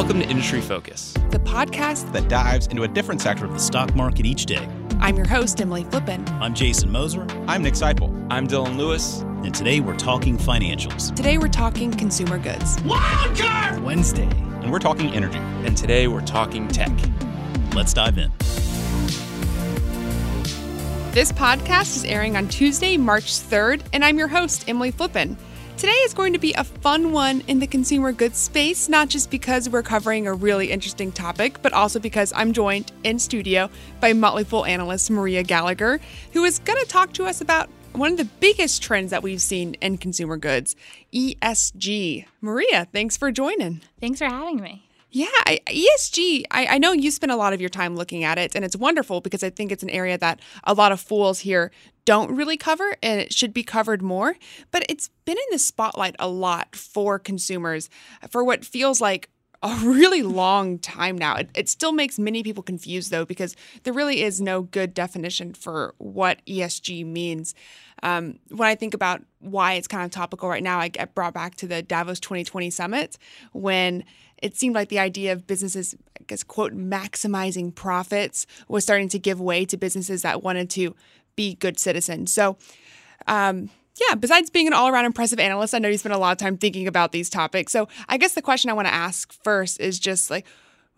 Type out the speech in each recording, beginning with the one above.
Welcome to Industry Focus, the podcast that dives into a different sector of the stock market each day. I'm your host, Emily Flippen. I'm Jason Moser. I'm Nick Sciple. I'm Dylan Lewis. And today we're talking financials. Today we're talking consumer goods. Wildcard Wednesday. And we're talking energy. And today we're talking tech. Let's dive in. This podcast is airing on Tuesday, March 3rd, and I'm your host, Emily Flippen. Today is going to be a fun one in the consumer goods space, not just because we're covering a really interesting topic, but also because I'm joined in studio by Motley Fool analyst Maria Gallagher, who is going to talk to us about one of the biggest trends that we've seen in consumer goods ESG. Maria, thanks for joining. Thanks for having me. Yeah, ESG, I, I, know you spend a lot of your time looking at it, and it's wonderful because I think it's an area that a lot of fools here don't really cover, and it should be covered more. But it's been in the spotlight a lot for consumers for what feels like a really long time now. It, it still makes many people confused, though, because there really is no good definition for what ESG means. Um, when I think about why it's kind of topical right now, I get brought back to the Davos 2020 summit when it seemed like the idea of businesses, I guess, quote, maximizing profits was starting to give way to businesses that wanted to be good citizens. So, um, yeah, besides being an all around impressive analyst, I know you spend a lot of time thinking about these topics. So, I guess the question I want to ask first is just like,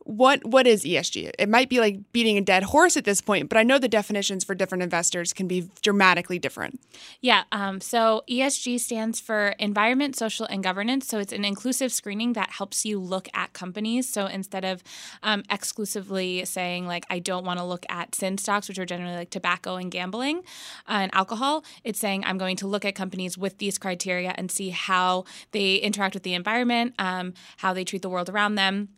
what what is ESG? It might be like beating a dead horse at this point, but I know the definitions for different investors can be dramatically different. Yeah. Um, so ESG stands for environment, social, and governance. So it's an inclusive screening that helps you look at companies. So instead of um, exclusively saying like I don't want to look at sin stocks, which are generally like tobacco and gambling uh, and alcohol, it's saying I'm going to look at companies with these criteria and see how they interact with the environment, um, how they treat the world around them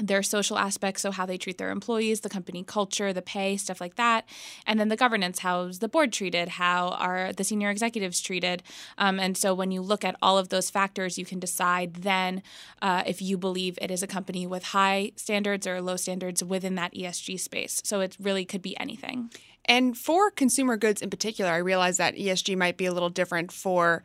their social aspects, so how they treat their employees, the company culture, the pay, stuff like that, and then the governance, how's the board treated, how are the senior executives treated, um, and so when you look at all of those factors, you can decide then uh, if you believe it is a company with high standards or low standards within that ESG space. So it really could be anything. And for consumer goods in particular, I realize that ESG might be a little different for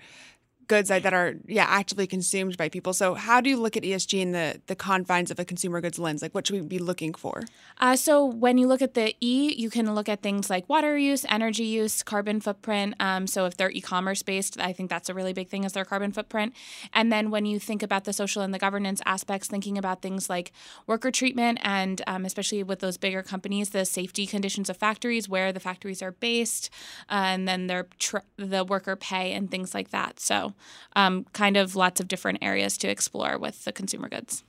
goods that are yeah actively consumed by people. So how do you look at ESG in the the confines of a consumer goods lens? Like what should we be looking for? Uh, so when you look at the E, you can look at things like water use, energy use, carbon footprint. Um, so if they're e-commerce based, I think that's a really big thing is their carbon footprint. And then when you think about the social and the governance aspects, thinking about things like worker treatment and um, especially with those bigger companies, the safety conditions of factories, where the factories are based, uh, and then their tr- the worker pay and things like that. So um, kind of lots of different areas to explore with the consumer goods.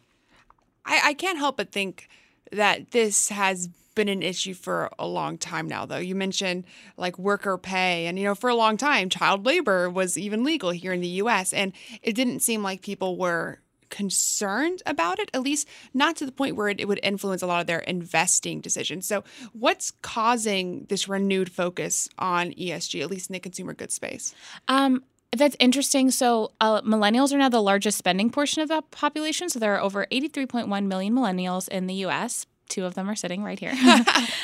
I, I can't help but think that this has been an issue for a long time now though. You mentioned like worker pay and you know for a long time child labor was even legal here in the US and it didn't seem like people were concerned about it at least not to the point where it, it would influence a lot of their investing decisions. So what's causing this renewed focus on ESG at least in the consumer goods space? Um, that's interesting. So, uh, millennials are now the largest spending portion of the population. So, there are over 83.1 million millennials in the US. Two of them are sitting right here.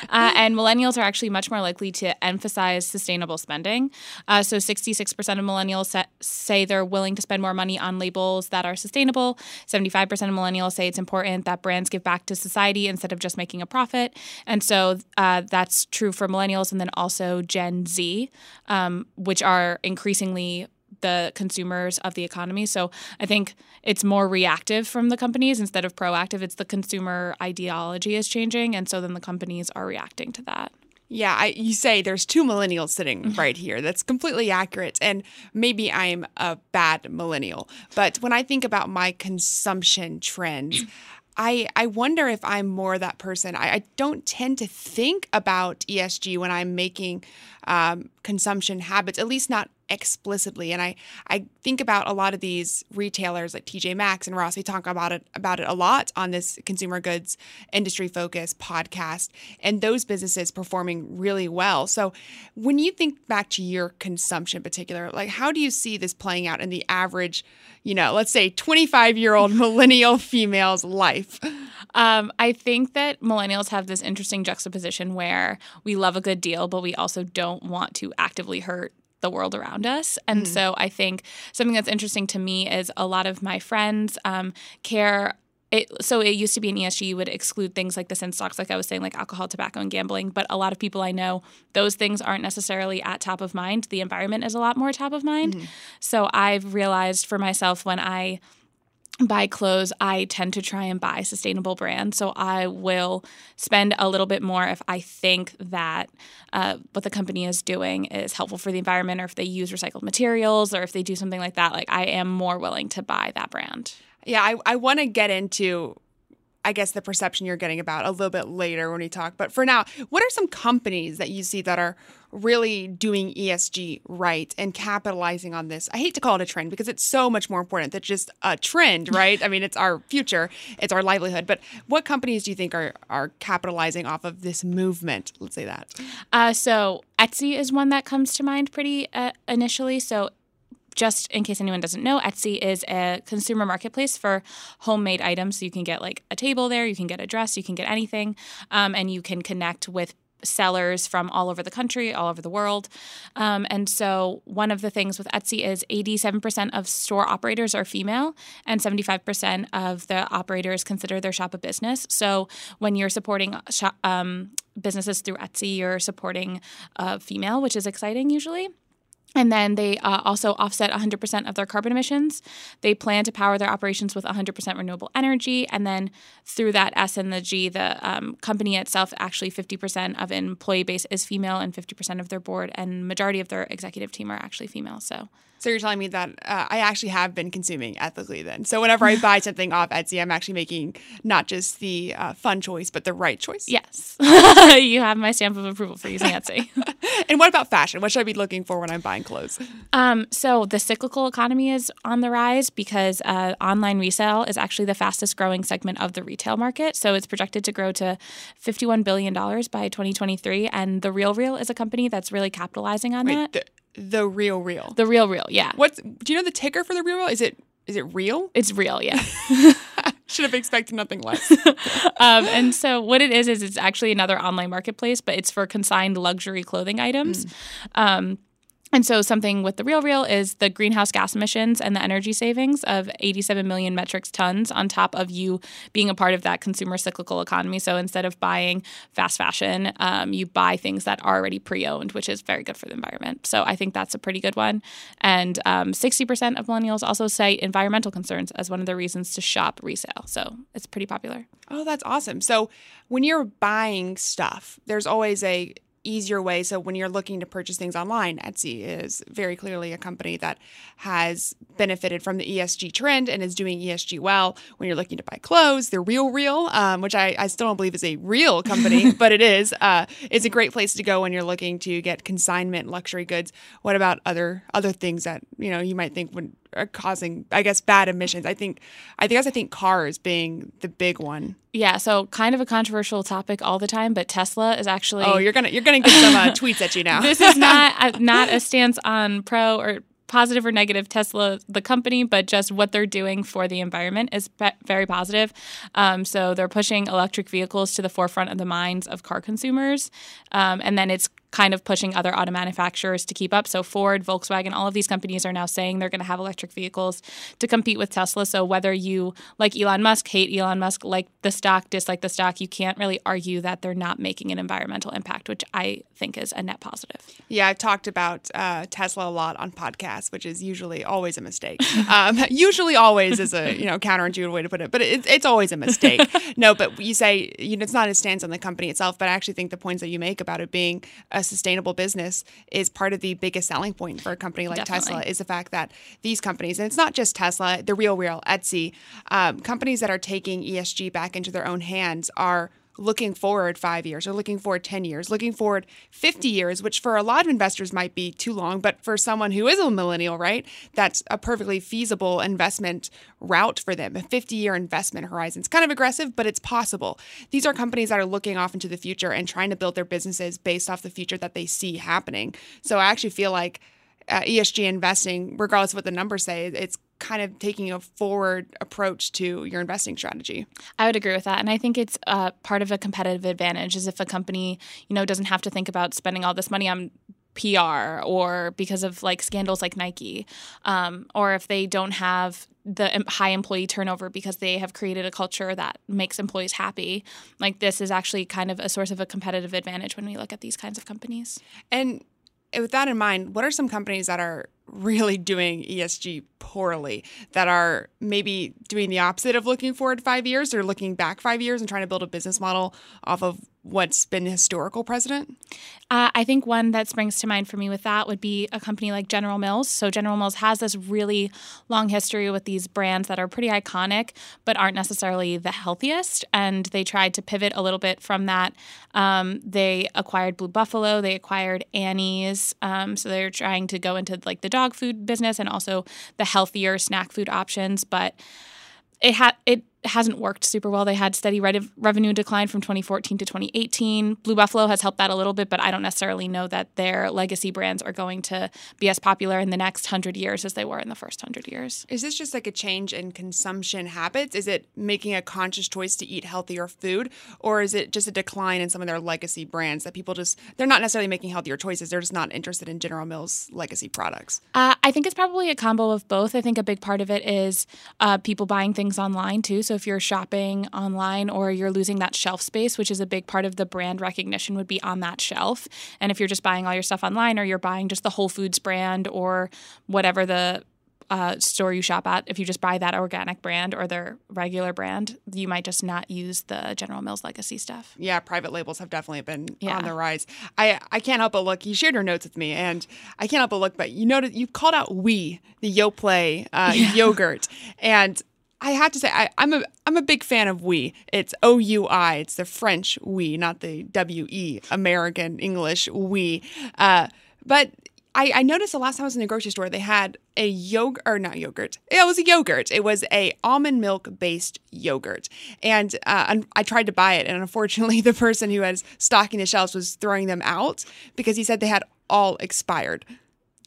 uh, and millennials are actually much more likely to emphasize sustainable spending. Uh, so, 66% of millennials say they're willing to spend more money on labels that are sustainable. 75% of millennials say it's important that brands give back to society instead of just making a profit. And so, uh, that's true for millennials and then also Gen Z, um, which are increasingly the consumers of the economy. So I think it's more reactive from the companies instead of proactive. It's the consumer ideology is changing, and so then the companies are reacting to that. Yeah, I, you say there's two millennials sitting right here. That's completely accurate. And maybe I'm a bad millennial, but when I think about my consumption trends, I, I wonder if I'm more that person. I, I don't tend to think about ESG when I'm making um, consumption habits, at least not explicitly. And I, I think about a lot of these retailers like TJ Maxx and Ross. They talk about it about it a lot on this consumer goods industry focus podcast, and those businesses performing really well. So when you think back to your consumption in particular, like how do you see this playing out in the average, you know, let's say 25 year old millennial female's life? Um, I think that millennials have this interesting juxtaposition where we love a good deal, but we also don't want to actively hurt the world around us. And mm so I think something that's interesting to me is a lot of my friends um, care it so it used to be an ESG you would exclude things like the sin stocks like I was saying like alcohol, tobacco and gambling, but a lot of people I know those things aren't necessarily at top of mind. The environment is a lot more top of mind. Mm-hmm. So I've realized for myself when I buy clothes, I tend to try and buy sustainable brands. So I will spend a little bit more if I think that uh, what the company is doing is helpful for the environment, or if they use recycled materials, or if they do something like that. Like I am more willing to buy that brand. Yeah, I, I want to get into, I guess, the perception you're getting about a little bit later when we talk. But for now, what are some companies that you see that are really doing ESG right and capitalizing on this? I hate to call it a trend because it's so much more important than just a trend, right? I mean, it's our future, it's our livelihood. But what companies do you think are, are capitalizing off of this movement? Let's say that. Uh, so Etsy is one that comes to mind pretty uh, initially. So just in case anyone doesn't know, Etsy is a consumer marketplace for homemade items. So you can get like a table there, you can get a dress, you can get anything, um, and you can connect with sellers from all over the country, all over the world. Um, and so, one of the things with Etsy is 87% of store operators are female, and 75% of the operators consider their shop a business. So, when you're supporting shop, um, businesses through Etsy, you're supporting a female, which is exciting usually. And then they uh, also offset 100% of their carbon emissions. They plan to power their operations with 100% renewable energy. And then through that S and the G, the um, company itself, actually 50% of employee base is female and 50% of their board and majority of their executive team are actually female. So so you're telling me that uh, I actually have been consuming ethically then. So whenever I buy something off Etsy, I'm actually making not just the uh, fun choice, but the right choice. Yes, you have my stamp of approval for using Etsy. and what about fashion? What should I be looking for when I'm buying clothes? Um, so the cyclical economy is on the rise because uh, online resale is actually the fastest growing segment of the retail market. So it's projected to grow to 51 billion dollars by 2023, and the RealReal is a company that's really capitalizing on Wait, that. The- the real real. The real real, yeah. What's do you know the ticker for the real real? Is it is it real? It's real, yeah. Should have expected nothing less. um, and so what it is is it's actually another online marketplace, but it's for consigned luxury clothing items. Mm. Um, and so, something with the RealReal is the greenhouse gas emissions and the energy savings of 87 million metric tons on top of you being a part of that consumer cyclical economy. So, instead of buying fast fashion, um, you buy things that are already pre owned, which is very good for the environment. So, I think that's a pretty good one. And um, 60% of millennials also cite environmental concerns as one of the reasons to shop resale. So, it's pretty popular. Oh, that's awesome. So, when you're buying stuff, there's always a easier way. So when you're looking to purchase things online, Etsy is very clearly a company that has benefited from the ESG trend and is doing ESG well. When you're looking to buy clothes, they're real, real, um, which I, I, still don't believe is a real company, but it is. Uh, it's a great place to go when you're looking to get consignment luxury goods. What about other other things that you know you might think would are causing, I guess, bad emissions. I think, I guess, I think cars being the big one. Yeah, so kind of a controversial topic all the time, but Tesla is actually. Oh, you're gonna you're gonna get some uh, tweets at you now. this is not a, not a stance on pro or positive or negative Tesla, the company, but just what they're doing for the environment is pe- very positive. Um, so they're pushing electric vehicles to the forefront of the minds of car consumers, um, and then it's kind of pushing other auto manufacturers to keep up. So Ford, Volkswagen, all of these companies are now saying they're going to have electric vehicles to compete with Tesla. So whether you like Elon Musk, hate Elon Musk, like the stock, dislike the stock, you can't really argue that they're not making an environmental impact, which I think is a net positive. Yeah, I've talked about uh, Tesla a lot on podcasts, which is usually always a mistake. um, usually, always is a you know counterintuitive way to put it, but it, it's always a mistake. no, but you say you know it's not a stance on the company itself, but I actually think the points that you make about it being a sustainable business is part of the biggest selling point for a company like Definitely. Tesla is the fact that these companies, and it's not just Tesla, the real, real Etsy, um, companies that are taking ESG back into their own hands are looking forward five years or looking forward 10 years, looking forward 50 years, which for a lot of investors might be too long. But for someone who is a millennial, right, that's a perfectly feasible investment route for them. A 50 year investment horizon. It's kind of aggressive, but it's possible. These are companies that are looking off into the future and trying to build their businesses based off the future that they see happening. So I actually feel like uh, ESG investing, regardless of what the numbers say, it's kind of taking a forward approach to your investing strategy. I would agree with that, and I think it's uh, part of a competitive advantage. Is if a company, you know, doesn't have to think about spending all this money on PR or because of like scandals like Nike, um, or if they don't have the high employee turnover because they have created a culture that makes employees happy. Like this is actually kind of a source of a competitive advantage when we look at these kinds of companies. And with that in mind, what are some companies that are really doing ESG poorly, that are maybe doing the opposite of looking forward five years or looking back five years and trying to build a business model off of what's been historical precedent? Uh, I think one that springs to mind for me with that would be a company like General Mills. So, General Mills has this really long history with these brands that are pretty iconic, but aren't necessarily the healthiest. And they tried to pivot a little bit from that. Um, they acquired Blue Buffalo, they acquired Annie's. Um, so, they're trying to go into like the dog food business and also the healthier snack food options. But it had it hasn't worked super well. They had steady re- revenue decline from 2014 to 2018. Blue Buffalo has helped that a little bit, but I don't necessarily know that their legacy brands are going to be as popular in the next 100 years as they were in the first 100 years. Is this just like a change in consumption habits? Is it making a conscious choice to eat healthier food or is it just a decline in some of their legacy brands that people just they're not necessarily making healthier choices, they're just not interested in General Mills legacy products? Uh, I think it's probably a combo of both. I think a big part of it is uh, people buying things online too. So if you're shopping online or you're losing that shelf space, which is a big part of the brand recognition, would be on that shelf. And if you're just buying all your stuff online or you're buying just the Whole Foods brand or whatever the uh, store you shop at, if you just buy that organic brand or their regular brand, you might just not use the General Mills legacy stuff. Yeah, private labels have definitely been Yeah. on the rise. I I can't help but look. You shared your notes with me, and I can't help but look. But you noted you called out Oui, the Yoplait uh, yogurt, and I have to say I, I'm a I'm a big fan of Oui. It's O U I. It's the French We, not the W E American English We. Uh, but I, I noticed the last time I was in the grocery store, they had a yogurt, or not yogurt. It was a yogurt. It was a almond milk based yogurt, and uh, I tried to buy it, and unfortunately, the person who was stocking the shelves was throwing them out because he said they had all expired.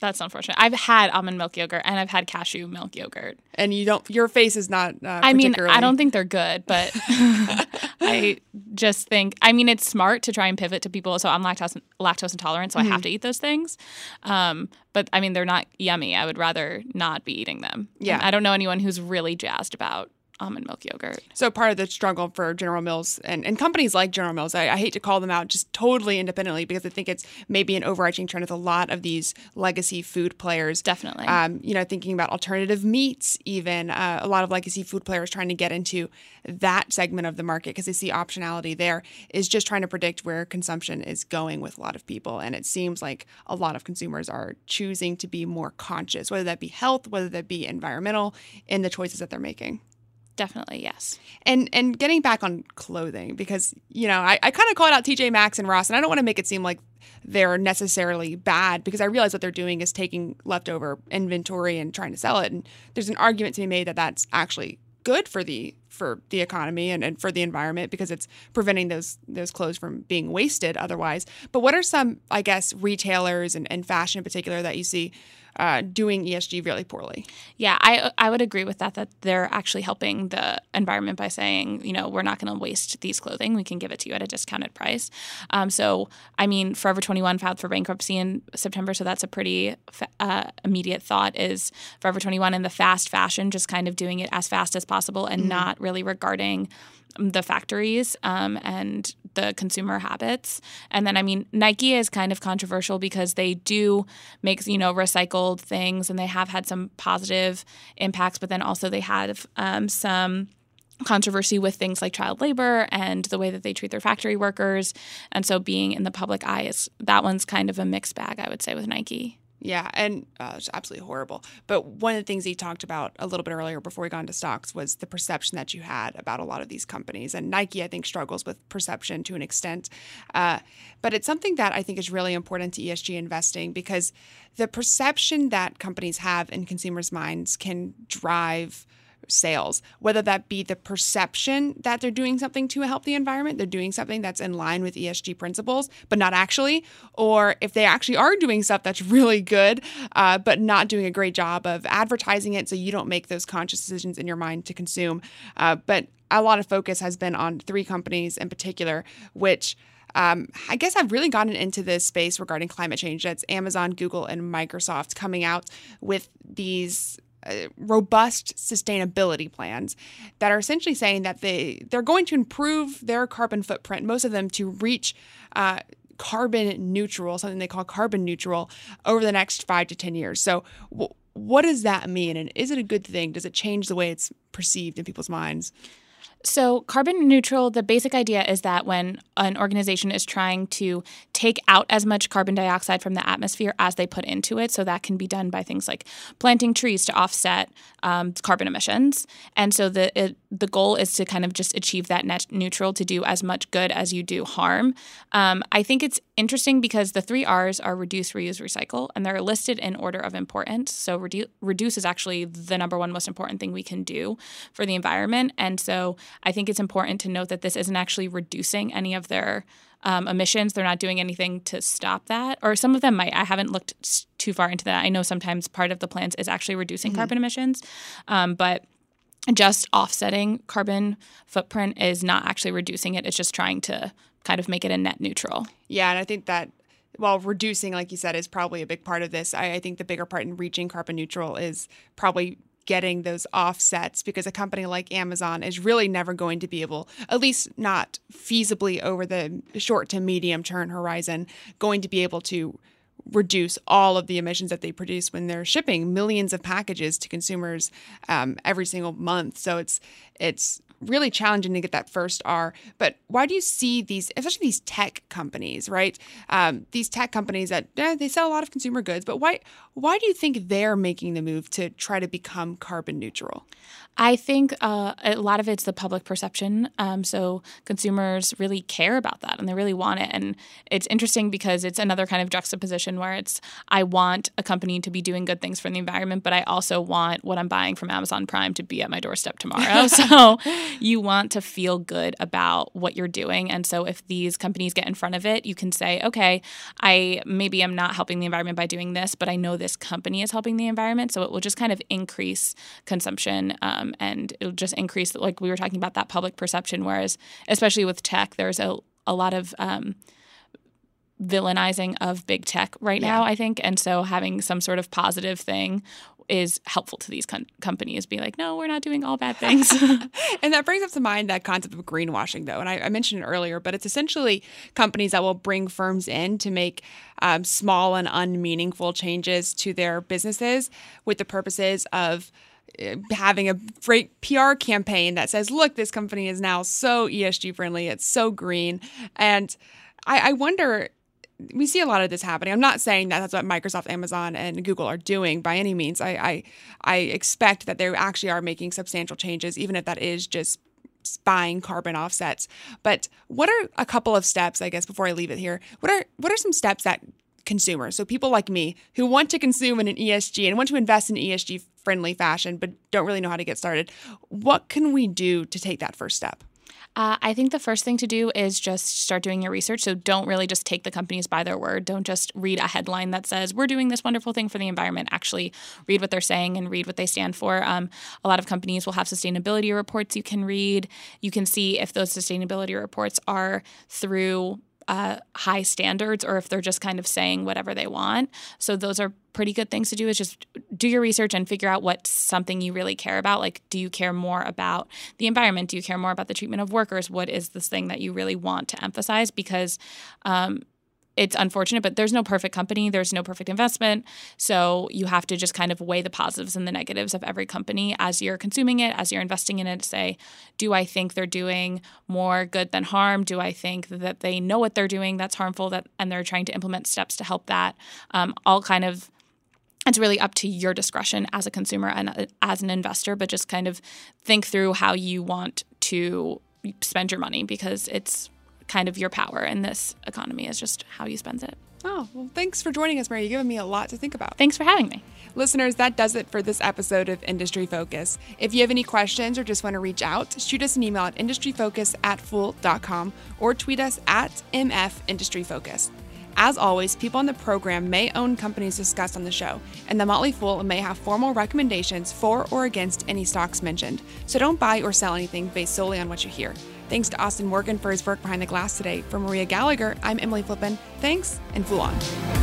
That's unfortunate. I've had almond milk yogurt and I've had cashew milk yogurt. And you don't. Your face is not. Uh, I mean, I don't think they're good, but I just think, I mean, it's smart to try and pivot to people. So I'm lactose lactose intolerant, so I Mm-hmm. have to eat those things. Um, but I mean, they're not yummy. I would rather not be eating them. Yeah. And I don't know anyone who's really jazzed about almond milk yogurt. So part of the struggle for General Mills and, and companies like General Mills, I, I hate to call them out just totally independently because I think it's maybe an overarching trend with a lot of these legacy food players. Definitely. Um, you know, thinking about alternative meats, even uh, a lot of legacy food players trying to get into that segment of the market because they see optionality there is just trying to predict where consumption is going with a lot of people. And it seems like a lot of consumers are choosing to be more conscious, whether that be health, whether that be environmental, in the choices that they're making Definitely, yes. and and getting back on clothing because you know I, I kind of called out TJ Maxx and Ross and I don't want to make it seem like they're necessarily bad because I realize what they're doing is taking leftover inventory and trying to sell it and there's an argument to be made that that's actually good for the for the economy and, and for the environment because it's preventing those those clothes from being wasted otherwise but what are some I guess retailers and, and fashion in particular that you see uh, doing ESG really poorly Yeah, I I would agree with that. That they're actually helping the environment by saying, you know, we're not going to waste these clothing. We can give it to you at a discounted price. Um, so, I mean, Forever Twenty One filed for bankruptcy in September, so that's a pretty fa- uh, immediate thought. Is Forever Twenty One and the fast fashion just kind of doing it as fast as possible and not really regarding the factories um, and the consumer habits. And then, I mean, Nike is kind of controversial because they do make, you know, recycled things and they have had some positive impacts, but then also they have um, some controversy with things like child labor and the way that they treat their factory workers. And so being in the public eye is that one's kind of a mixed bag, I would say, with Nike. Yeah, and uh, it's absolutely horrible. But one of the things he talked about a little bit earlier before we got into stocks was the perception that you had about a lot of these companies. And Nike, I think, struggles with perception to an extent. Uh, but it's something that I think is really important to ESG investing because the perception that companies have in consumers' minds can drive sales, whether that be the perception that they're doing something to help the environment, they're doing something that's in line with ESG principles, but not actually, or if they actually are doing stuff that's really good, uh, but not doing a great job of advertising it so you don't make those conscious decisions in your mind to consume. Uh, but a lot of focus has been on three companies in particular, which um, I guess I've really gotten into this space regarding climate change. That's Amazon, Google, and Microsoft coming out with these uh, robust sustainability plans that are essentially saying that they they're going to improve their carbon footprint, most of them to reach. Uh, carbon neutral, something they call carbon neutral, over the next five to 10 years. So, w- what does that mean? And is it a good thing? Does it change the way it's perceived in people's minds? So, carbon neutral, the basic idea is that when an organization is trying to take out as much carbon dioxide from the atmosphere as they put into it, so that can be done by things like planting trees to offset um, carbon emissions. And so the it, the goal is to kind of just achieve that net neutral to do as much good as you do harm. Um, I think it's interesting because the three R's are reduce, reuse, recycle, and they're listed in order of importance. So redu- reduce is actually the number one most important thing we can do for the environment, and so I think it's important to note that this isn't actually reducing any of their um, emissions. They're not doing anything to stop that, or some of them might. I haven't looked too far into that. I know sometimes part of the plans is actually reducing mm-hmm. carbon emissions, um, but just offsetting carbon footprint is not actually reducing it. It's just trying to kind of make it a net neutral. Yeah, and I think that while reducing, like you said, is probably a big part of this. I, I, think the bigger part in reaching carbon neutral is probably getting those offsets because a company like Amazon is really never going to be able, at least not feasibly over the short to medium term horizon, going to be able to reduce all of the emissions that they produce when they're shipping millions of packages to consumers um, every single month. So it's it's really challenging to get that first R. But why do you see these, especially these tech companies, right? Um, these tech companies that eh, they sell a lot of consumer goods, but why why do you think they're making the move to try to become carbon neutral? I think uh, a lot of it's the public perception. Um, so consumers really care about that and they really want it. And it's interesting because it's another kind of juxtaposition where it's I want a company to be doing good things for the environment, but I also want what I'm buying from Amazon Prime to be at my doorstep tomorrow. so you want to feel good about what you're doing. And so if these companies get in front of it, you can say, okay, I maybe I'm not helping the environment by doing this, but I know this company is helping the environment. So it will just kind of increase consumption um, and it'll just increase, like we were talking about, that public perception. Whereas, especially with tech, there's a, a lot of, um, villainizing of big tech right yeah. now, I think. And so having some sort of positive thing is helpful to these com- companies. Be like, no, we're not doing all bad things. and that brings up to mind that concept of greenwashing, though. And I, I, mentioned it earlier, but it's essentially companies that will bring firms in to make um, small and unmeaningful changes to their businesses with the purposes of Uh, having a great PR campaign that says, look, this company is now so ESG friendly, it's so green. And I, I wonder we see a lot of this happening. I'm not saying that that's what Microsoft, Amazon, and Google are doing by any means. I I, I expect that they actually are making substantial changes, even if that is just buying carbon offsets. But what are a couple of steps, I guess, before I leave it here? What are what are some steps that consumers, so people like me who want to consume in an ESG and want to invest in ESG friendly fashion, but don't really know how to get started, what can we do to take that first step? Uh, I think the first thing to do is just start doing your research. So don't really just take the companies by their word. Don't just read a headline that says, we're doing this wonderful thing for the environment. Actually, read what they're saying and read what they stand for. Um, a lot of companies will have sustainability reports you can read. You can see if those sustainability reports are through uh, high standards or if they're just kind of saying whatever they want. So those are pretty good things to do is just do your research and figure out what's something you really care about. Like, do you care more about the environment? Do you care more about the treatment of workers? What is this thing that you really want to emphasize? Because um, it's unfortunate, but there's no perfect company, there's no perfect investment. So you have to just kind of weigh the positives and the negatives of every company as you're consuming it, as you're investing in it. Say, do I think they're doing more good than harm? Do I think that they know what they're doing that's harmful that and they're trying to implement steps to help that? Um, all kind of it's really up to your discretion as a consumer and uh, as an investor, but just kind of think through how you want to spend your money because it's kind of your power in this economy is just how you spend it. Oh, well, thanks for joining us, Mary. You've given me a lot to think about. Thanks for having me. Listeners, that does it for this episode of Industry Focus. If you have any questions or just want to reach out, shoot us an email at industryfocus at fool.com or tweet us at MF Industry Focus. As always, people on the program may own companies discussed on the show, and the Motley Fool may have formal recommendations for or against any stocks mentioned. So don't buy or sell anything based solely on what you hear. Thanks to Austin Morgan for his work behind the glass today. For Maria Gallagher, I'm Emily Flippen. Thanks, and Fool on.